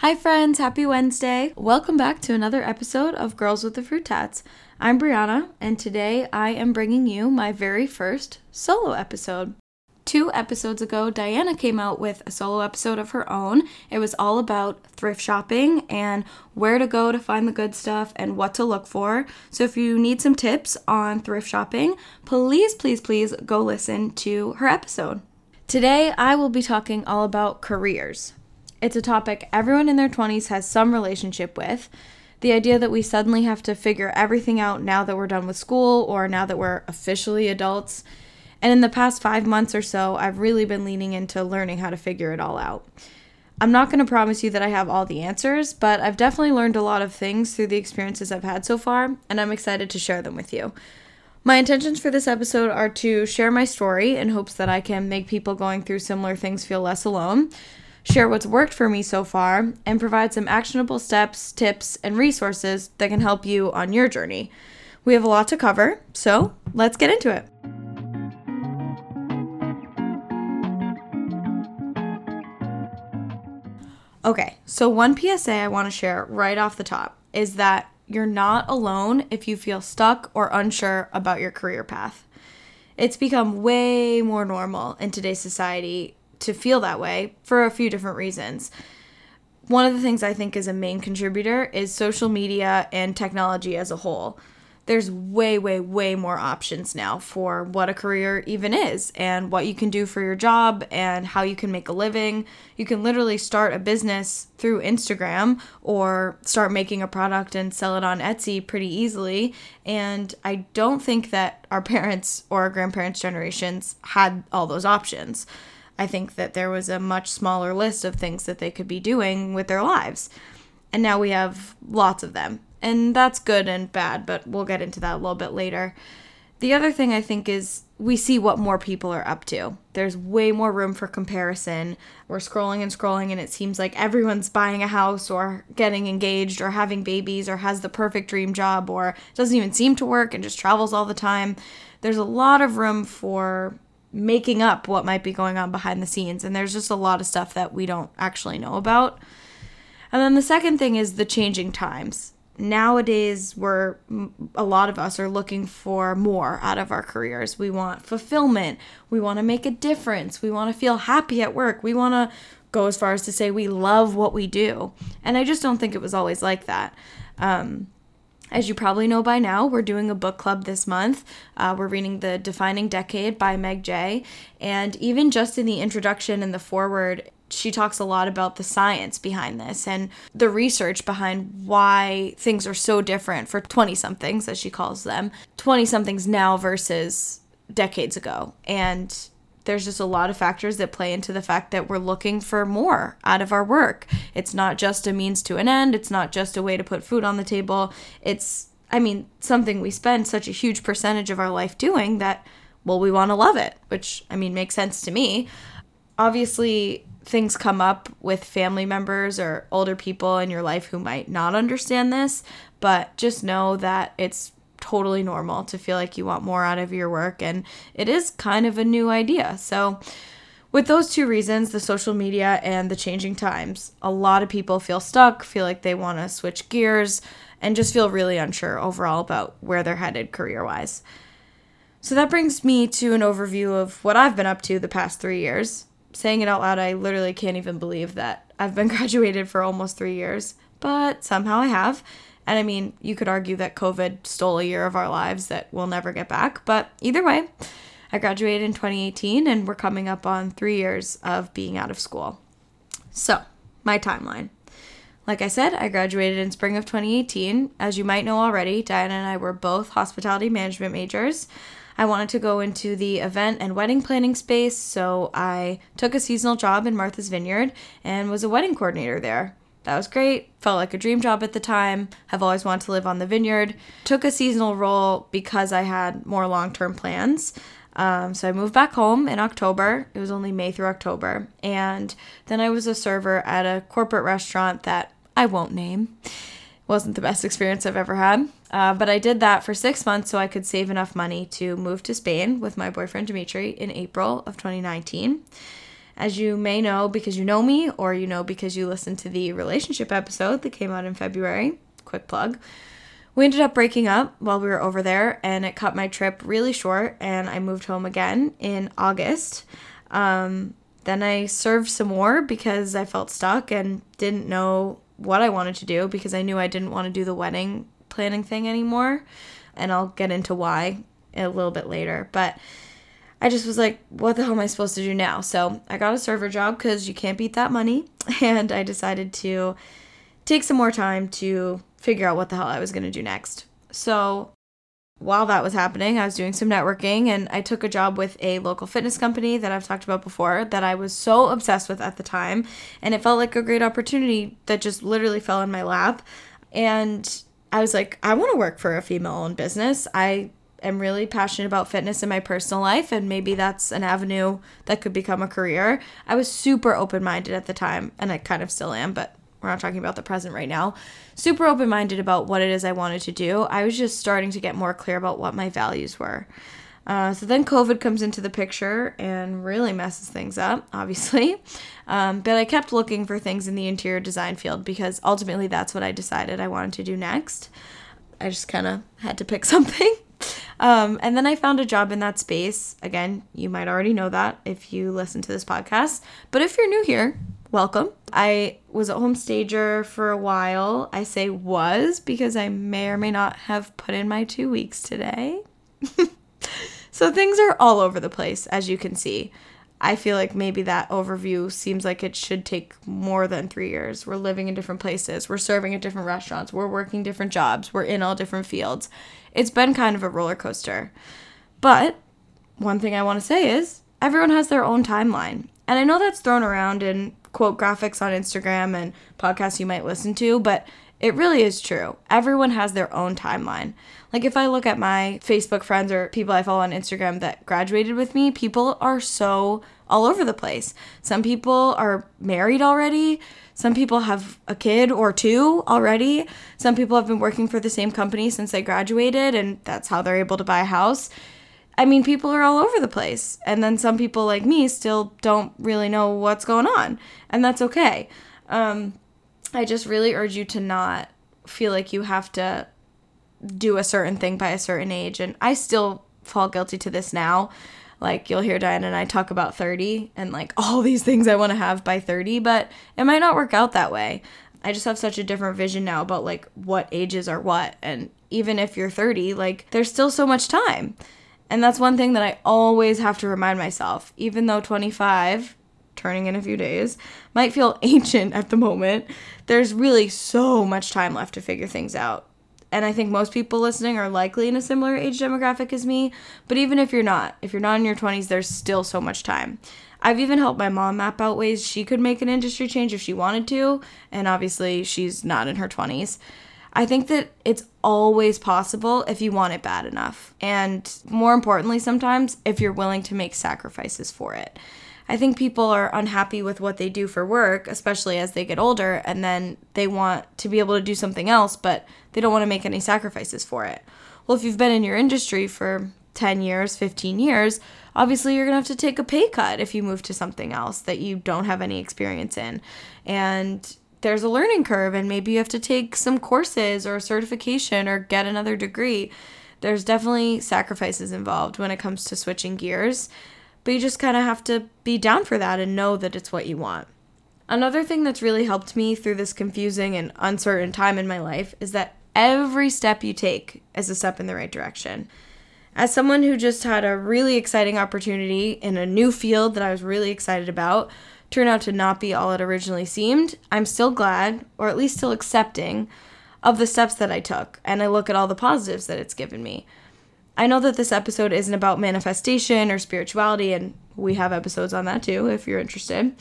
Hi, friends. Happy Wednesday. Welcome back to another episode of Girls with the Fruit Tats. I'm Brianna, and today I am bringing you my very first solo episode. Two episodes ago, Diana came out with a solo episode of her own. It was all about thrift shopping and where to go to find the good stuff and what to look for. So, if you need some tips on thrift shopping, please, please, please go listen to her episode. Today, I will be talking all about careers. It's a topic everyone in their 20s has some relationship with. The idea that we suddenly have to figure everything out now that we're done with school or now that we're officially adults. And in the past five months or so, I've really been leaning into learning how to figure it all out. I'm not going to promise you that I have all the answers, but I've definitely learned a lot of things through the experiences I've had so far, and I'm excited to share them with you. My intentions for this episode are to share my story in hopes that I can make people going through similar things feel less alone share what's worked for me so far, and provide some actionable steps, tips, and resources that can help you on your journey. We have a lot to cover, so let's get into it. Okay, so one PSA I want to share right off the top is that you're not alone if you feel stuck or unsure about your career path. It's become way more normal in today's society to feel that way for a few different reasons. One of the things I think is a main contributor is social media and technology as a whole. There's way, way, way more options now for what a career even is and what you can do for your job and how you can make a living. You can literally start a business through Instagram or start making a product and sell it on Etsy pretty easily. And I don't think that our parents or our grandparents' generations had all those options. I think that there was a much smaller list of things that they could be doing with their lives. And now we have lots of them. And that's good and bad, but we'll get into that a little bit later. The other thing I think is we see what more people are up to. There's way more room for comparison. We're scrolling and scrolling, and it seems like everyone's buying a house or getting engaged or having babies or has the perfect dream job or doesn't even seem to work and just travels all the time. There's a lot of room for making up what might be going on behind the scenes. And there's just a lot of stuff that we don't actually know about. And then the second thing is the changing times. Nowadays, we're a lot of us are looking for more out of our careers. We want fulfillment. We want to make a difference. We want to feel happy at work. We want to go as far as to say we love what we do. And I just don't think it was always like that. Um, as you probably know by now, we're doing a book club this month. Uh, we're reading The Defining Decade by Meg Jay. And even just in the introduction and the foreword, she talks a lot about the science behind this and the research behind why things are so different for 20 somethings, as she calls them, 20 somethings now versus decades ago. And there's just a lot of factors that play into the fact that we're looking for more out of our work. It's not just a means to an end, it's not just a way to put food on the table. It's, I mean, something we spend such a huge percentage of our life doing that, well, we want to love it, which, I mean, makes sense to me. Obviously, things come up with family members or older people in your life who might not understand this, but just know that it's totally normal to feel like you want more out of your work and it is kind of a new idea. So with those two reasons, the social media and the changing times, a lot of people feel stuck, feel like they want to switch gears, and just feel really unsure overall about where they're headed career wise. So that brings me to an overview of what I've been up to the past three years. Saying it out loud, I literally can't even believe that I've been graduated for almost three years, but somehow I have. And I mean, you could argue that COVID stole a year of our lives that we'll never get back. But either way, I graduated in 2018 and we're coming up on three years of being out of school. So, my timeline. Like I said, I graduated in spring of 2018. As you might know already, Diana and I were both hospitality management majors. I wanted to go into the event and wedding planning space, so I took a seasonal job in Martha's Vineyard and was a wedding coordinator there. That was great. Felt like a dream job at the time. Have always wanted to live on the vineyard. Took a seasonal role because I had more long term plans. Um, so I moved back home in October. It was only May through October. And then I was a server at a corporate restaurant that I won't name. Wasn't the best experience I've ever had. Uh, but I did that for six months so I could save enough money to move to Spain with my boyfriend Dimitri in April of 2019. As you may know because you know me, or you know because you listened to the relationship episode that came out in February, quick plug, we ended up breaking up while we were over there, and it cut my trip really short, and I moved home again in August. Um, then I served some more because I felt stuck and didn't know what I wanted to do because I knew I didn't want to do the wedding planning thing anymore. And I'll get into why a little bit later. But I just was like, what the hell am I supposed to do now? So I got a server job because you can't beat that money. And I decided to take some more time to figure out what the hell I was going to do next. So while that was happening, I was doing some networking and I took a job with a local fitness company that I've talked about before that I was so obsessed with at the time. And it felt like a great opportunity that just literally fell in my lap. And I was like, I want to work for a female owned business. I am really passionate about fitness in my personal life, and maybe that's an avenue that could become a career. I was super open minded at the time, and I kind of still am, but we're not talking about the present right now. Super open minded about what it is I wanted to do. I was just starting to get more clear about what my values were. Uh, so then COVID comes into the picture and really messes things up, obviously. Um, but I kept looking for things in the interior design field because ultimately that's what I decided I wanted to do next. I just kind of had to pick something. Um, and then I found a job in that space. Again, you might already know that if you listen to this podcast. But if you're new here, welcome. I was a home stager for a while. I say was because I may or may not have put in my two weeks today. so things are all over the place, as you can see. I feel like maybe that overview seems like it should take more than three years. We're living in different places, we're serving at different restaurants, we're working different jobs, we're in all different fields. It's been kind of a roller coaster. But one thing I want to say is everyone has their own timeline. And I know that's thrown around in quote graphics on Instagram and podcasts you might listen to, but it really is true. Everyone has their own timeline. Like if I look at my Facebook friends or people I follow on Instagram that graduated with me, people are so all over the place. Some people are married already. Some people have a kid or two already. Some people have been working for the same company since they graduated and that's how they're able to buy a house. I mean, people are all over the place. And then some people like me still don't really know what's going on. And that's okay. Um, I just really urge you to not feel like you have to do a certain thing by a certain age. And I still fall guilty to this now. Like, you'll hear Diana and I talk about 30 and like all these things I want to have by 30, but it might not work out that way. I just have such a different vision now about like what ages are what. And even if you're 30, like, there's still so much time. And that's one thing that I always have to remind myself, even though 25 turning in a few days, might feel ancient at the moment, there's really so much time left to figure things out. And I think most people listening are likely in a similar age demographic as me, but even if you're not, if you're not in your 20s, there's still so much time. I've even helped my mom map out ways she could make an industry change if she wanted to, and obviously she's not in her 20s. I think that it's always possible if you want it bad enough. And more importantly, sometimes if you're willing to make sacrifices for it. I think people are unhappy with what they do for work, especially as they get older, and then they want to be able to do something else, but they don't want to make any sacrifices for it. Well, if you've been in your industry for 10 years, 15 years, obviously you're going to have to take a pay cut if you move to something else that you don't have any experience in. And there's a learning curve, and maybe you have to take some courses or certification or get another degree. There's definitely sacrifices involved when it comes to switching gears. But you just kind of have to be down for that and know that it's what you want. Another thing that's really helped me through this confusing and uncertain time in my life is that every step you take is a step in the right direction. As someone who just had a really exciting opportunity in a new field that I was really excited about turn out to not be all it originally seemed, I'm still glad, or at least still accepting, of the steps that I took, and I look at all the positives that it's given me. I know that this episode isn't about manifestation or spirituality, and we have episodes on that too if you're interested.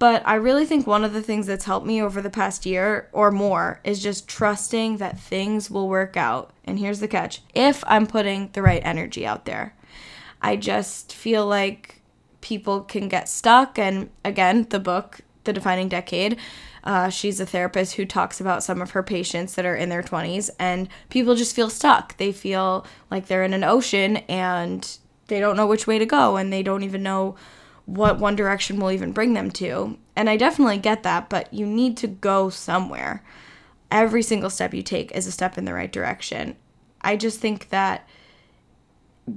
But I really think one of the things that's helped me over the past year or more is just trusting that things will work out. And here's the catch if I'm putting the right energy out there. I just feel like people can get stuck. And again, the book, The Defining Decade, uh, she's a therapist who talks about some of her patients that are in their 20s, and people just feel stuck. They feel like they're in an ocean and they don't know which way to go, and they don't even know what one direction will even bring them to. And I definitely get that, but you need to go somewhere. Every single step you take is a step in the right direction. I just think that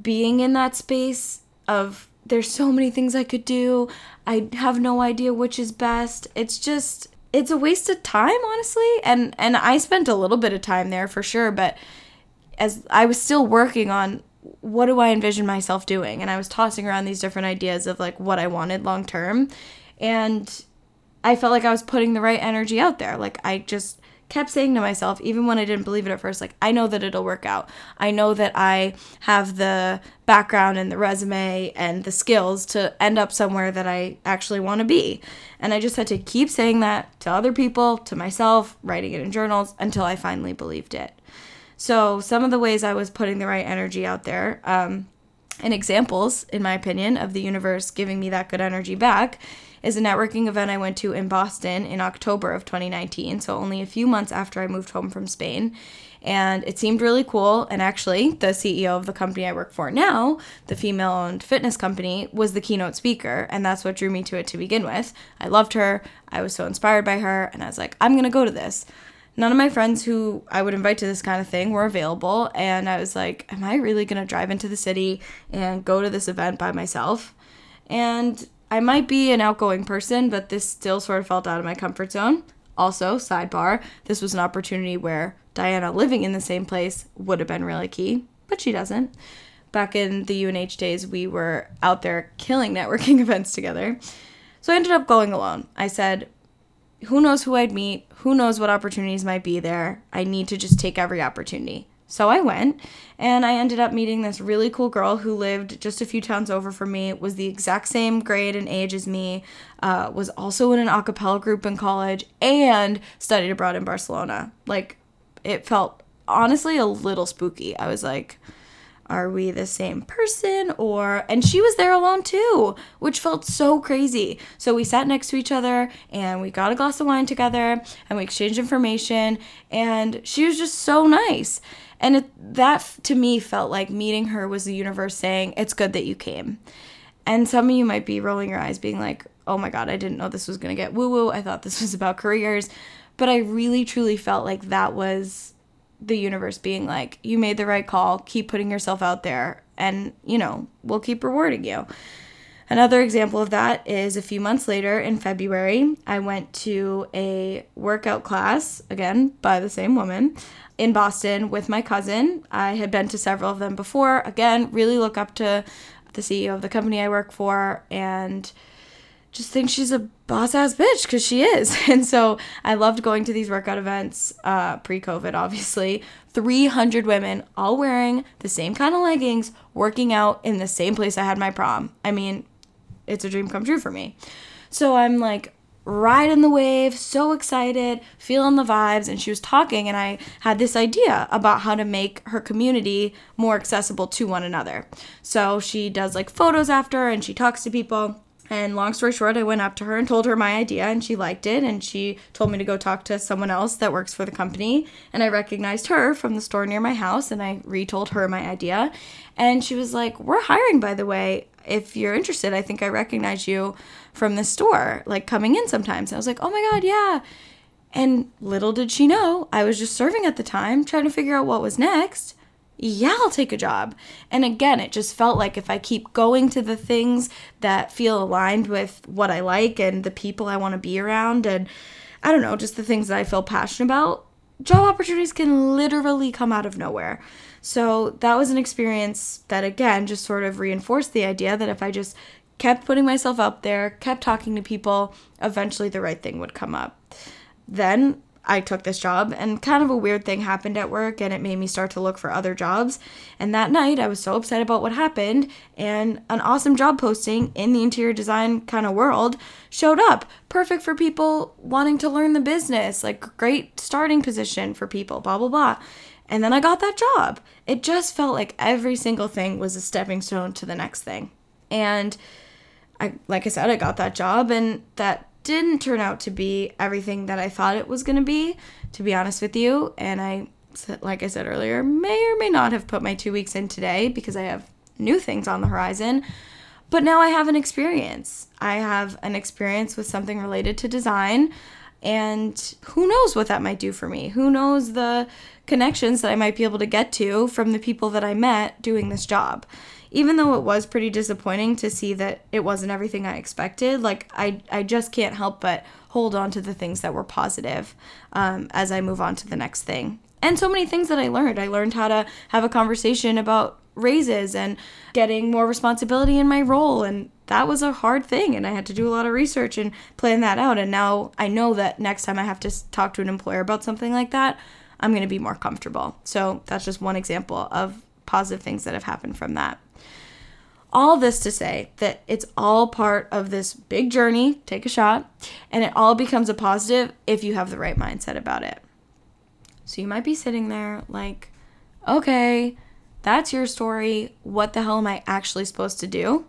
being in that space of there's so many things I could do, I have no idea which is best. It's just it's a waste of time, honestly. And and I spent a little bit of time there for sure, but as I was still working on what do I envision myself doing? And I was tossing around these different ideas of like what I wanted long term. And I felt like I was putting the right energy out there. Like I just kept saying to myself, even when I didn't believe it at first, like, I know that it'll work out. I know that I have the background and the resume and the skills to end up somewhere that I actually want to be. And I just had to keep saying that to other people, to myself, writing it in journals until I finally believed it. So, some of the ways I was putting the right energy out there, um, and examples, in my opinion, of the universe giving me that good energy back is a networking event I went to in Boston in October of 2019, so only a few months after I moved home from Spain. And it seemed really cool. And actually, the CEO of the company I work for now, the female owned fitness company, was the keynote speaker. And that's what drew me to it to begin with. I loved her. I was so inspired by her. And I was like, I'm going to go to this none of my friends who I would invite to this kind of thing were available. And I was like, am I really going to drive into the city and go to this event by myself? And I might be an outgoing person, but this still sort of felt out of my comfort zone. Also, sidebar, this was an opportunity where Diana living in the same place would have been really key, but she doesn't. Back in the UNH days, we were out there killing networking events together. So I ended up going alone. I said, who knows who I'd meet? Who knows what opportunities might be there? I need to just take every opportunity. So I went and I ended up meeting this really cool girl who lived just a few towns over from me, was the exact same grade and age as me, uh, was also in an a cappella group in college, and studied abroad in Barcelona. Like, it felt honestly a little spooky. I was like, are we the same person or and she was there alone too which felt so crazy so we sat next to each other and we got a glass of wine together and we exchanged information and she was just so nice and it, that to me felt like meeting her was the universe saying it's good that you came. And some of you might be rolling your eyes being like oh my god i didn't know this was going to get woo woo i thought this was about careers. But i really truly felt like that was the universe being like, you made the right call, keep putting yourself out there, and, you know, we'll keep rewarding you. Another example of that is a few months later in February, I went to a workout class, again, by the same woman, in Boston with my cousin. I had been to several of them before. Again, really look up to the CEO of the company I work for and just think she's a boss ass bitch because she is. And so I loved going to these workout events uh, pre COVID, obviously. 300 women all wearing the same kind of leggings, working out in the same place I had my prom. I mean, it's a dream come true for me. So I'm like riding the wave, so excited, feeling the vibes. And she was talking, and I had this idea about how to make her community more accessible to one another. So she does like photos after and she talks to people. And long story short, I went up to her and told her my idea, and she liked it. And she told me to go talk to someone else that works for the company. And I recognized her from the store near my house, and I retold her my idea. And she was like, We're hiring, by the way. If you're interested, I think I recognize you from the store, like coming in sometimes. And I was like, Oh my God, yeah. And little did she know, I was just serving at the time, trying to figure out what was next yeah, I'll take a job. And again, it just felt like if I keep going to the things that feel aligned with what I like and the people I want to be around, and I don't know, just the things that I feel passionate about, job opportunities can literally come out of nowhere. So that was an experience that, again, just sort of reinforced the idea that if I just kept putting myself out there, kept talking to people, eventually the right thing would come up. Then I took this job and kind of a weird thing happened at work and it made me start to look for other jobs. And that night I was so upset about what happened and an awesome job posting in the interior design kind of world showed up. Perfect for people wanting to learn the business, like great starting position for people, blah blah blah. And then I got that job. It just felt like every single thing was a stepping stone to the next thing. And I like I said I got that job and that didn't turn out to be everything that I thought it was going to be, to be honest with you. And I, like I said earlier, may or may not have put my two weeks in today because I have new things on the horizon. But now I have an experience. I have an experience with something related to design. And who knows what that might do for me? Who knows the connections that I might be able to get to from the people that I met doing this job? Even though it was pretty disappointing to see that it wasn't everything I expected, like I, I just can't help but hold on to the things that were positive um, as I move on to the next thing. And so many things that I learned. I learned how to have a conversation about raises and getting more responsibility in my role and that was a hard thing and I had to do a lot of research and plan that out and now I know that next time I have to talk to an employer about something like that I'm going to be more comfortable. So that's just one example of positive things that have happened from that. All this to say that it's all part of this big journey, take a shot, and it all becomes a positive if you have the right mindset about it. So you might be sitting there like, okay, that's your story. What the hell am I actually supposed to do?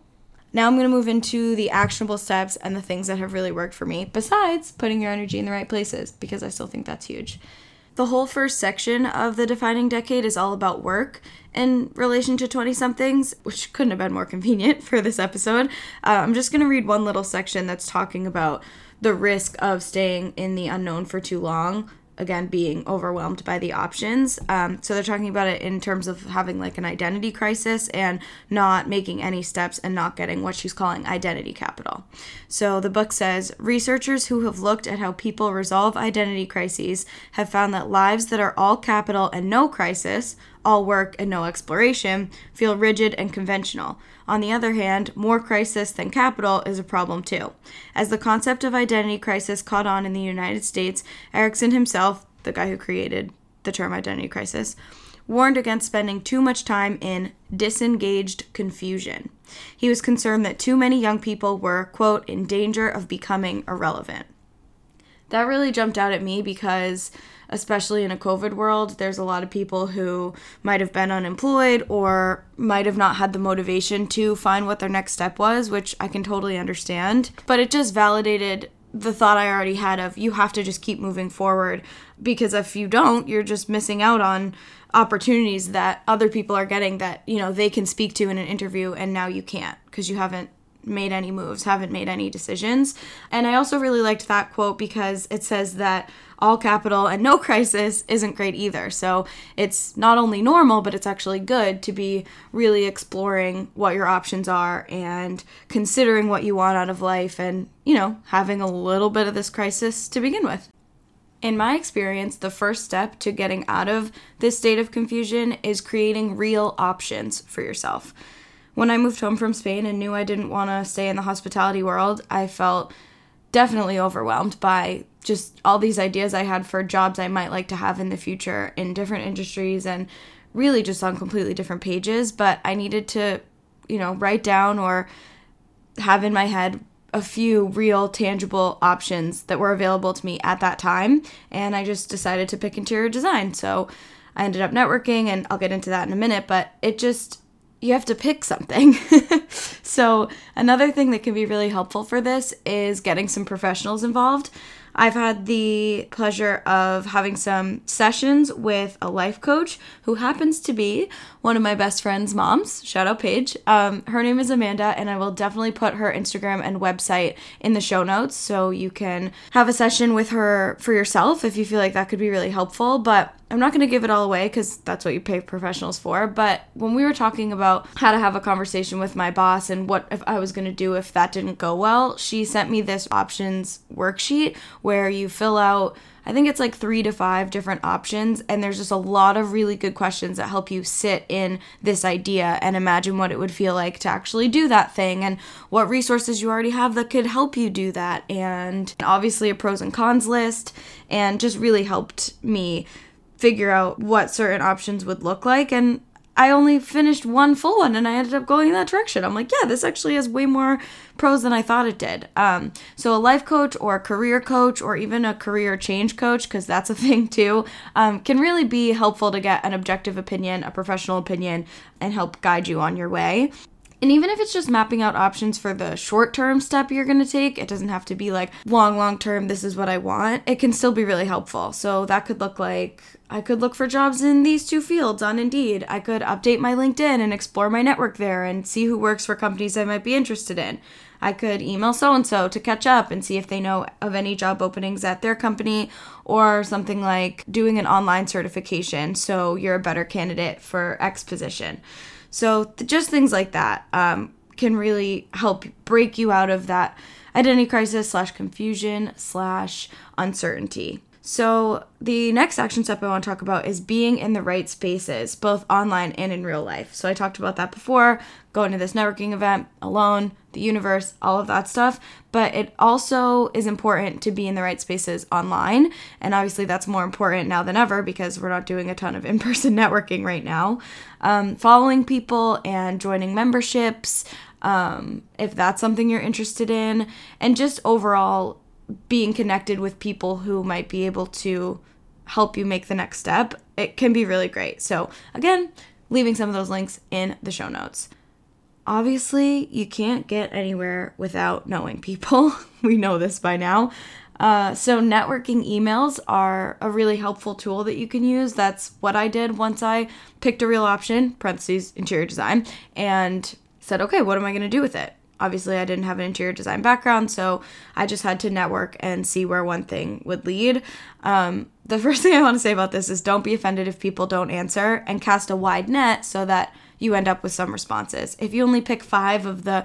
Now I'm going to move into the actionable steps and the things that have really worked for me, besides putting your energy in the right places, because I still think that's huge. The whole first section of the defining decade is all about work in relation to 20 somethings, which couldn't have been more convenient for this episode. Uh, I'm just going to read one little section that's talking about the risk of staying in the unknown for too long again being overwhelmed by the options. Um, so they're talking about it in terms of having like an identity crisis and not making any steps and not getting what she's calling identity capital. So the book says researchers who have looked at how people resolve identity crises have found that lives that are all capital and no crisis, all work and no exploration, feel rigid and conventional. On the other hand, more crisis than capital is a problem too. As the concept of identity crisis caught on in the United States, Erikson himself, the guy who created the term identity crisis, warned against spending too much time in disengaged confusion. He was concerned that too many young people were, quote, in danger of becoming irrelevant. That really jumped out at me because especially in a COVID world, there's a lot of people who might have been unemployed or might have not had the motivation to find what their next step was, which I can totally understand. But it just validated the thought I already had of you have to just keep moving forward because if you don't, you're just missing out on opportunities that other people are getting that, you know, they can speak to in an interview and now you can't because you haven't made any moves, haven't made any decisions. And I also really liked that quote because it says that all capital and no crisis isn't great either. So it's not only normal, but it's actually good to be really exploring what your options are and considering what you want out of life and, you know, having a little bit of this crisis to begin with. In my experience, the first step to getting out of this state of confusion is creating real options for yourself. When I moved home from Spain and knew I didn't want to stay in the hospitality world, I felt definitely overwhelmed by just all these ideas I had for jobs I might like to have in the future in different industries and really just on completely different pages. But I needed to, you know, write down or have in my head a few real tangible options that were available to me at that time. And I just decided to pick interior design. So I ended up networking, and I'll get into that in a minute, but it just you have to pick something. so, another thing that can be really helpful for this is getting some professionals involved. I've had the pleasure of having some sessions with a life coach who happens to be one of my best friend's moms. Shout out Paige. Um, her name is Amanda, and I will definitely put her Instagram and website in the show notes so you can have a session with her for yourself if you feel like that could be really helpful. But I'm not going to give it all away because that's what you pay professionals for. But when we were talking about how to have a conversation with my boss and what if I was going to do if that didn't go well, she sent me this options worksheet where you fill out I think it's like three to five different options, and there's just a lot of really good questions that help you sit in this idea and imagine what it would feel like to actually do that thing and what resources you already have that could help you do that, and obviously a pros and cons list, and just really helped me figure out what certain options would look like. And I only finished one full one and I ended up going in that direction. I'm like, yeah, this actually has way more pros than I thought it did. Um, so, a life coach or a career coach or even a career change coach, because that's a thing too, um, can really be helpful to get an objective opinion, a professional opinion, and help guide you on your way And even if it's just mapping out options for the short term step you're going to take, it doesn't have to be like long, long term, this is what I want. It can still be really helpful. So that could look like I could look for jobs in these two fields on Indeed. I could update my LinkedIn and explore my network there and see who works for companies I might be interested in. I could email so and so to catch up and see if they know of any job openings at their company or something like doing an online certification so you're a better candidate for X position. So th- just things like that um, can really help break you out of that identity crisis slash confusion slash uncertainty. So, the next action step I want to talk about is being in the right spaces, both online and in real life. So, I talked about that before going to this networking event alone, the universe, all of that stuff. But it also is important to be in the right spaces online. And obviously, that's more important now than ever because we're not doing a ton of in person networking right now. Um, following people and joining memberships, um, if that's something you're interested in, and just overall being connected with people who might be able to help you make the next step, it can be really great. So, again, leaving some of those links in the show notes. Obviously, you can't get anywhere without knowing people. we know this by now. Uh, so, networking emails are a really helpful tool that you can use. That's what I did once I picked a real option, parentheses, interior design, and said, okay, what am I going to do with it? obviously I didn't have an interior design background, so I just had to network and see where one thing would lead. Um, the first thing I want to say about this is don't be offended if people don't answer and cast a wide net so that you end up with some responses. If you only pick five of the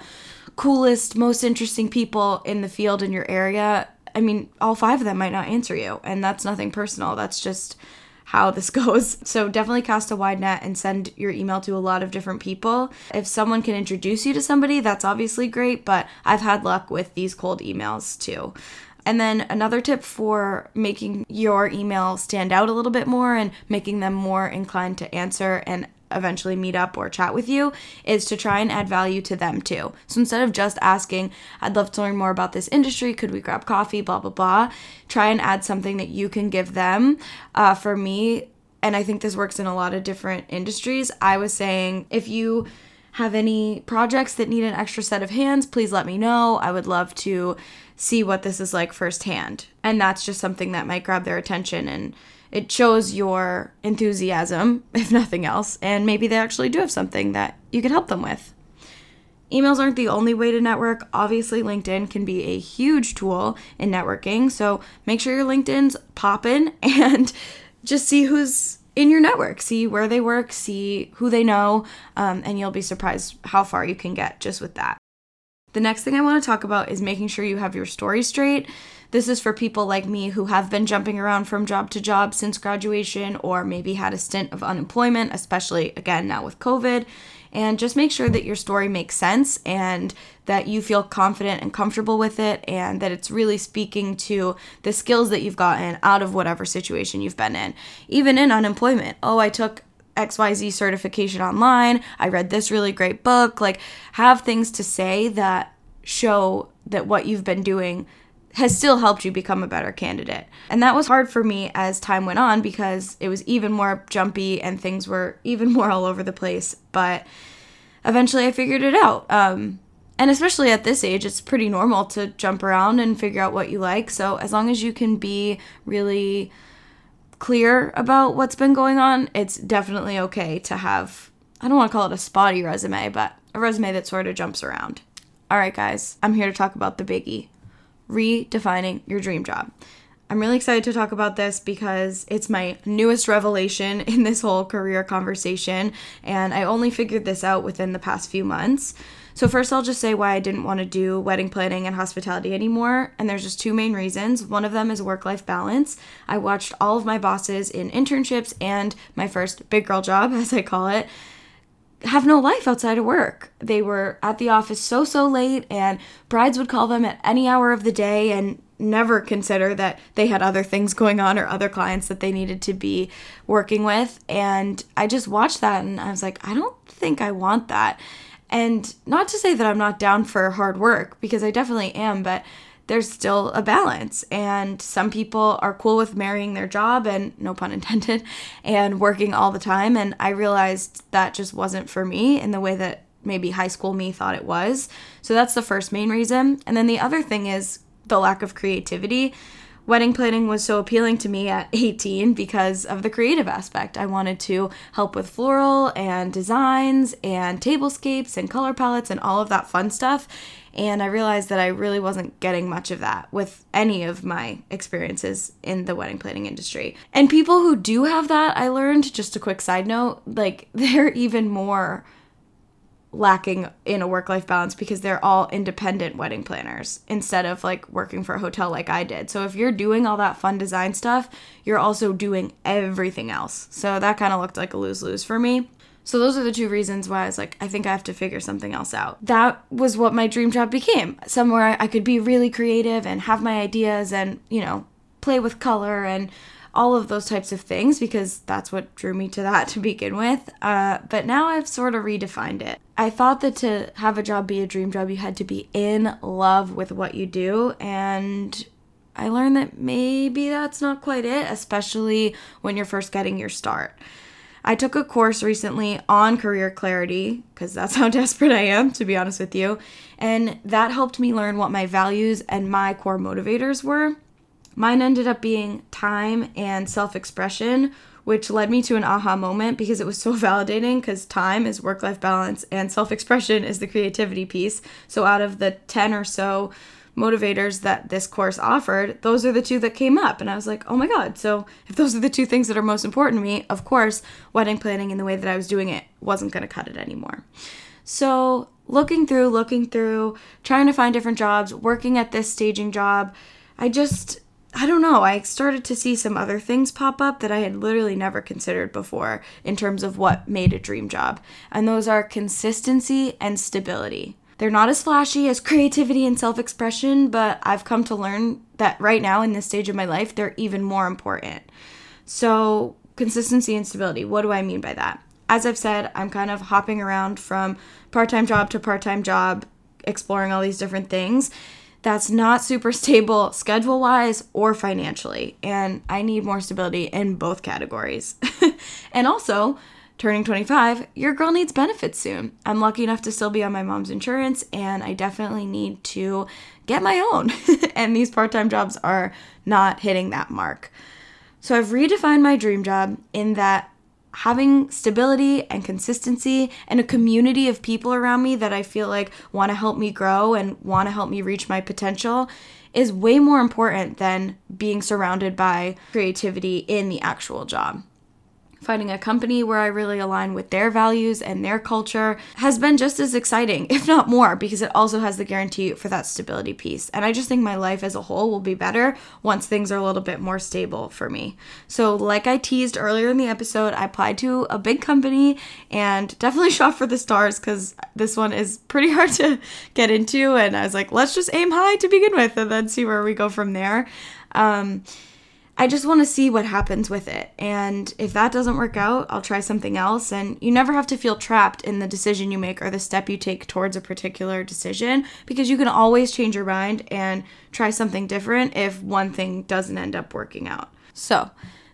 coolest, most interesting people in the field in your area, I mean, all five of them might not answer you, and that's nothing personal. That's just how this goes. So definitely cast a wide net and send your email to a lot of different people. If someone can introduce you to somebody, that's obviously great, but I've had luck with these cold emails too. And then another tip for making your email stand out a little bit more and making them more inclined to answer and eventually meet up or chat with you is to try and add value to them too. So instead of just asking, I'd love to learn more about this industry, could we grab coffee, blah, blah, blah, try and add something that you can give them. Uh, for me, and I think this works in a lot of different industries, I was saying if you have any projects that need an extra set of hands, please let me know. I would love to see what this is like firsthand. And that's just something that might grab their attention and it shows your enthusiasm, if nothing else, and maybe they actually do have something that you could help them with. Emails aren't the only way to network. Obviously, LinkedIn can be a huge tool in networking. So make sure your LinkedIn's popping and just see who's in your network, see where they work, see who they know, um, and you'll be surprised how far you can get just with that. The next thing I want to talk about is making sure you have your story straight. This is for people like me who have been jumping around from job to job since graduation or maybe had a stint of unemployment, especially again now with COVID. And just make sure that your story makes sense and that you feel confident and comfortable with it and that it's really speaking to the skills that you've gotten out of whatever situation you've been in. Even in unemployment. Oh, I took XYZ certification online. I read this really great book. Like, have things to say that show that what you've been doing has still helped you become a better candidate. And that was hard for me as time went on because it was even more jumpy and things were even more all over the place. But eventually I figured it out. Um, and especially at this age, it's pretty normal to jump around and figure out what you like. So as long as you can be really clear about what's been going on, it's definitely okay to have, I don't want to call it a spotty resume, but a resume that sort of jumps around. All right, guys, I'm here to talk about the biggie redefining your dream job. I'm really excited to talk about this because it's my newest revelation in this whole career conversation, and I only figured this out within the past few months. So, first, I'll just say why I didn't want to do wedding planning and hospitality anymore. And there's just two main reasons. One of them is work life balance. I watched all of my bosses in internships and my first big girl job, as I call it, have no life outside of work. They were at the office so, so late, and brides would call them at any hour of the day and never consider that they had other things going on or other clients that they needed to be working with. And I just watched that and I was like, I don't think I want that. And not to say that I'm not down for hard work, because I definitely am, but there's still a balance. And some people are cool with marrying their job, and no pun intended, and working all the time. And I realized that just wasn't for me in the way that maybe high school me thought it was. So that's the first main reason. And then the other thing is the lack of creativity. Wedding planning was so appealing to me at 18 because of the creative aspect. I wanted to help with floral and designs and tablescapes and color palettes and all of that fun stuff. And I realized that I really wasn't getting much of that with any of my experiences in the wedding planning industry. And people who do have that, I learned, just a quick side note, like they're even more lacking in a work life balance because they're all independent wedding planners instead of like working for a hotel like I did. So if you're doing all that fun design stuff, you're also doing everything else. So that kind of looked like a lose lose for me. So those are the two reasons why I was like, I think I have to figure something else out. That was what my dream job became. Somewhere I could be really creative and have my ideas and, you know, play with color and all of those types of things because that's what drew me to that to begin with. Uh, but now I've sort of redefined it. I thought that to have a job be a dream job, you had to be in love with what you do. And I learned that maybe that's not quite it, especially when you're first getting your start. I took a course recently on career clarity because that's how desperate I am, to be honest with you. And that helped me learn what my values and my core motivators were. Mine ended up being time and self expression, which led me to an aha moment because it was so validating because time is work life balance and self expression is the creativity piece. So, out of the 10 or so motivators that this course offered, those are the two that came up. And I was like, oh my God. So, if those are the two things that are most important to me, of course, wedding planning and the way that I was doing it wasn't going to cut it anymore. So, looking through, looking through, trying to find different jobs, working at this staging job, I just I don't know, I started to see some other things pop up that I had literally never considered before in terms of what made a dream job. And those are consistency and stability. They're not as flashy as creativity and self expression, but I've come to learn that right now in this stage of my life, they're even more important. So, consistency and stability, what do I mean by that? As I've said, I'm kind of hopping around from part time job to part time job, exploring all these different things that's not super stable schedule wise or financially. And I need more stability in both categories. and also, turning 25, your girl needs benefits soon. I'm lucky enough to still be on my mom's insurance, and I definitely need to get my own. and these part time jobs are not hitting that mark. So I've redefined my dream job in that having stability and consistency and a community of people around me that I feel like want to help me grow and want to help me reach my potential is way more important than being surrounded by creativity in the actual job finding a company where I really align with their values and their culture has been just as exciting, if not more, because it also has the guarantee for that stability piece. And I just think my life as a whole will be better once things are a little bit more stable for me. So, like I teased earlier in the episode, I applied to a big company and definitely shot for the stars because this one is pretty hard to get into. And I was like, let's just aim high to begin with and then see where we go from there. Um, I just want to see what happens with it. And if that doesn't work out, I'll try something else. And you never have to feel trapped in the decision you make or the step you take towards a particular decision because you can always change your mind and try something different if one thing doesn't end up working out. So,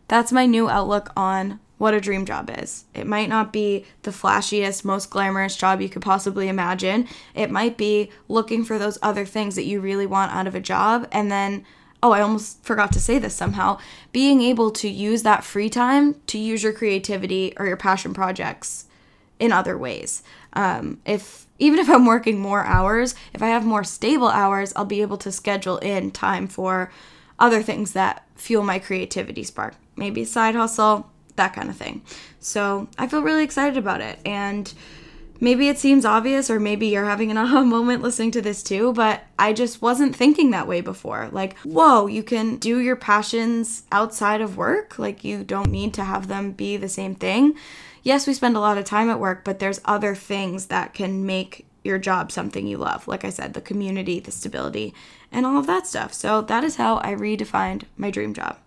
that's my new outlook on what a dream job is. It might not be the flashiest, most glamorous job you could possibly imagine. It might be looking for those other things that you really want out of a job and then oh, I almost forgot to say this somehow, being able to use that free time to use your creativity or your passion projects in other ways. Um, if even if I'm working more hours, if I have more stable hours, I'll be able to schedule in time for other things that fuel my creativity spark. Maybe side hustle, that kind of thing. So I feel really excited about it. And maybe it seems obvious or maybe you're having an aha moment listening to this too, but I just wasn't thinking that way before. Like, whoa, you can do your passions outside of work. Like, you don't need to have them be the same thing. Yes, we spend a lot of time at work, but there's other things that can make your job something you love. Like I said, the community, the stability, and all of that stuff. So that is how I redefined my dream job.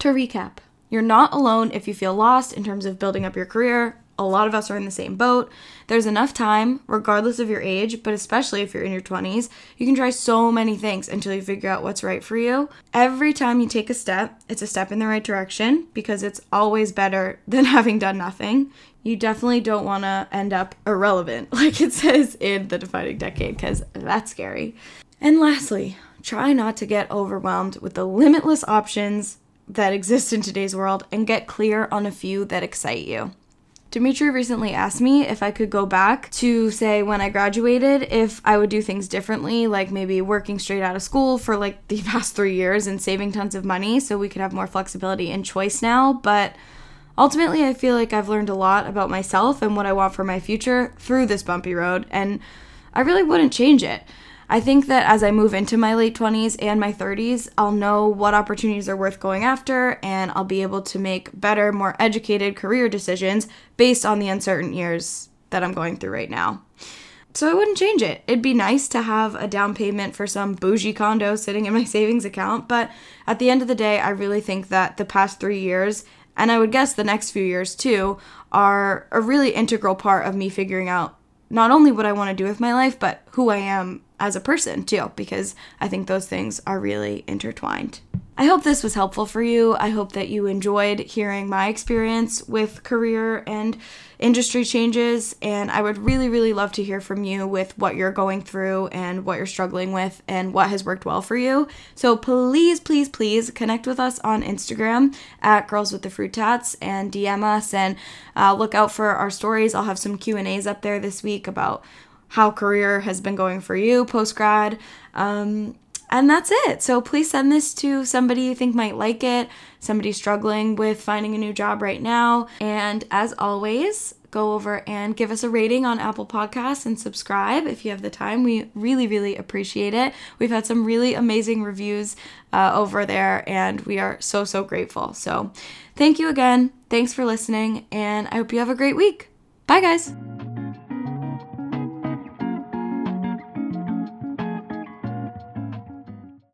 To recap, you're not alone if you feel lost in terms of building up your career a lot of us are in the same boat. There's enough time, regardless of your age, but especially if you're in your 20s, you can try so many things until you figure out what's right for you. Every time you take a step, it's a step in the right direction because it's always better than having done nothing. You definitely don't want to end up irrelevant, like it says in the defining decade, because that's scary. And lastly, try not to get overwhelmed with the limitless options that exist in today's world and get clear on a few that excite you. Dimitri recently asked me if I could go back to say when I graduated, if I would do things differently, like maybe working straight out of school for like the past three years and saving tons of money so we could have more flexibility and choice now. But ultimately, I feel like I've learned a lot about myself and what I want for my future through this bumpy road, and I really wouldn't change it. I think that as I move into my late 20s and my 30s, I'll know what opportunities are worth going after and I'll be able to make better, more educated career decisions based on the uncertain years that I'm going through right now. So I wouldn't change it. It'd be nice to have a down payment for some bougie condo sitting in my savings account, but at the end of the day, I really think that the past three years, and I would guess the next few years too, are a really integral part of me figuring out not only what I want to do with my life, but who I am as a person too, because I think those things are really intertwined. I hope this was helpful for you. I hope that you enjoyed hearing my experience with career and industry changes. And I would really, really love to hear from you with what you're going through and what you're struggling with and what has worked well for you. So please, please, please connect with us on Instagram at Girls with the Fruit Tats and DM us and uh, look out for our stories. I'll have some Q and A's up there this week about how career has been going for you post grad. Um, and that's it. So please send this to somebody you think might like it, somebody struggling with finding a new job right now. And as always, go over and give us a rating on Apple Podcasts and subscribe if you have the time. We really, really appreciate it. We've had some really amazing reviews uh, over there, and we are so, so grateful. So thank you again. Thanks for listening, and I hope you have a great week. Bye, guys.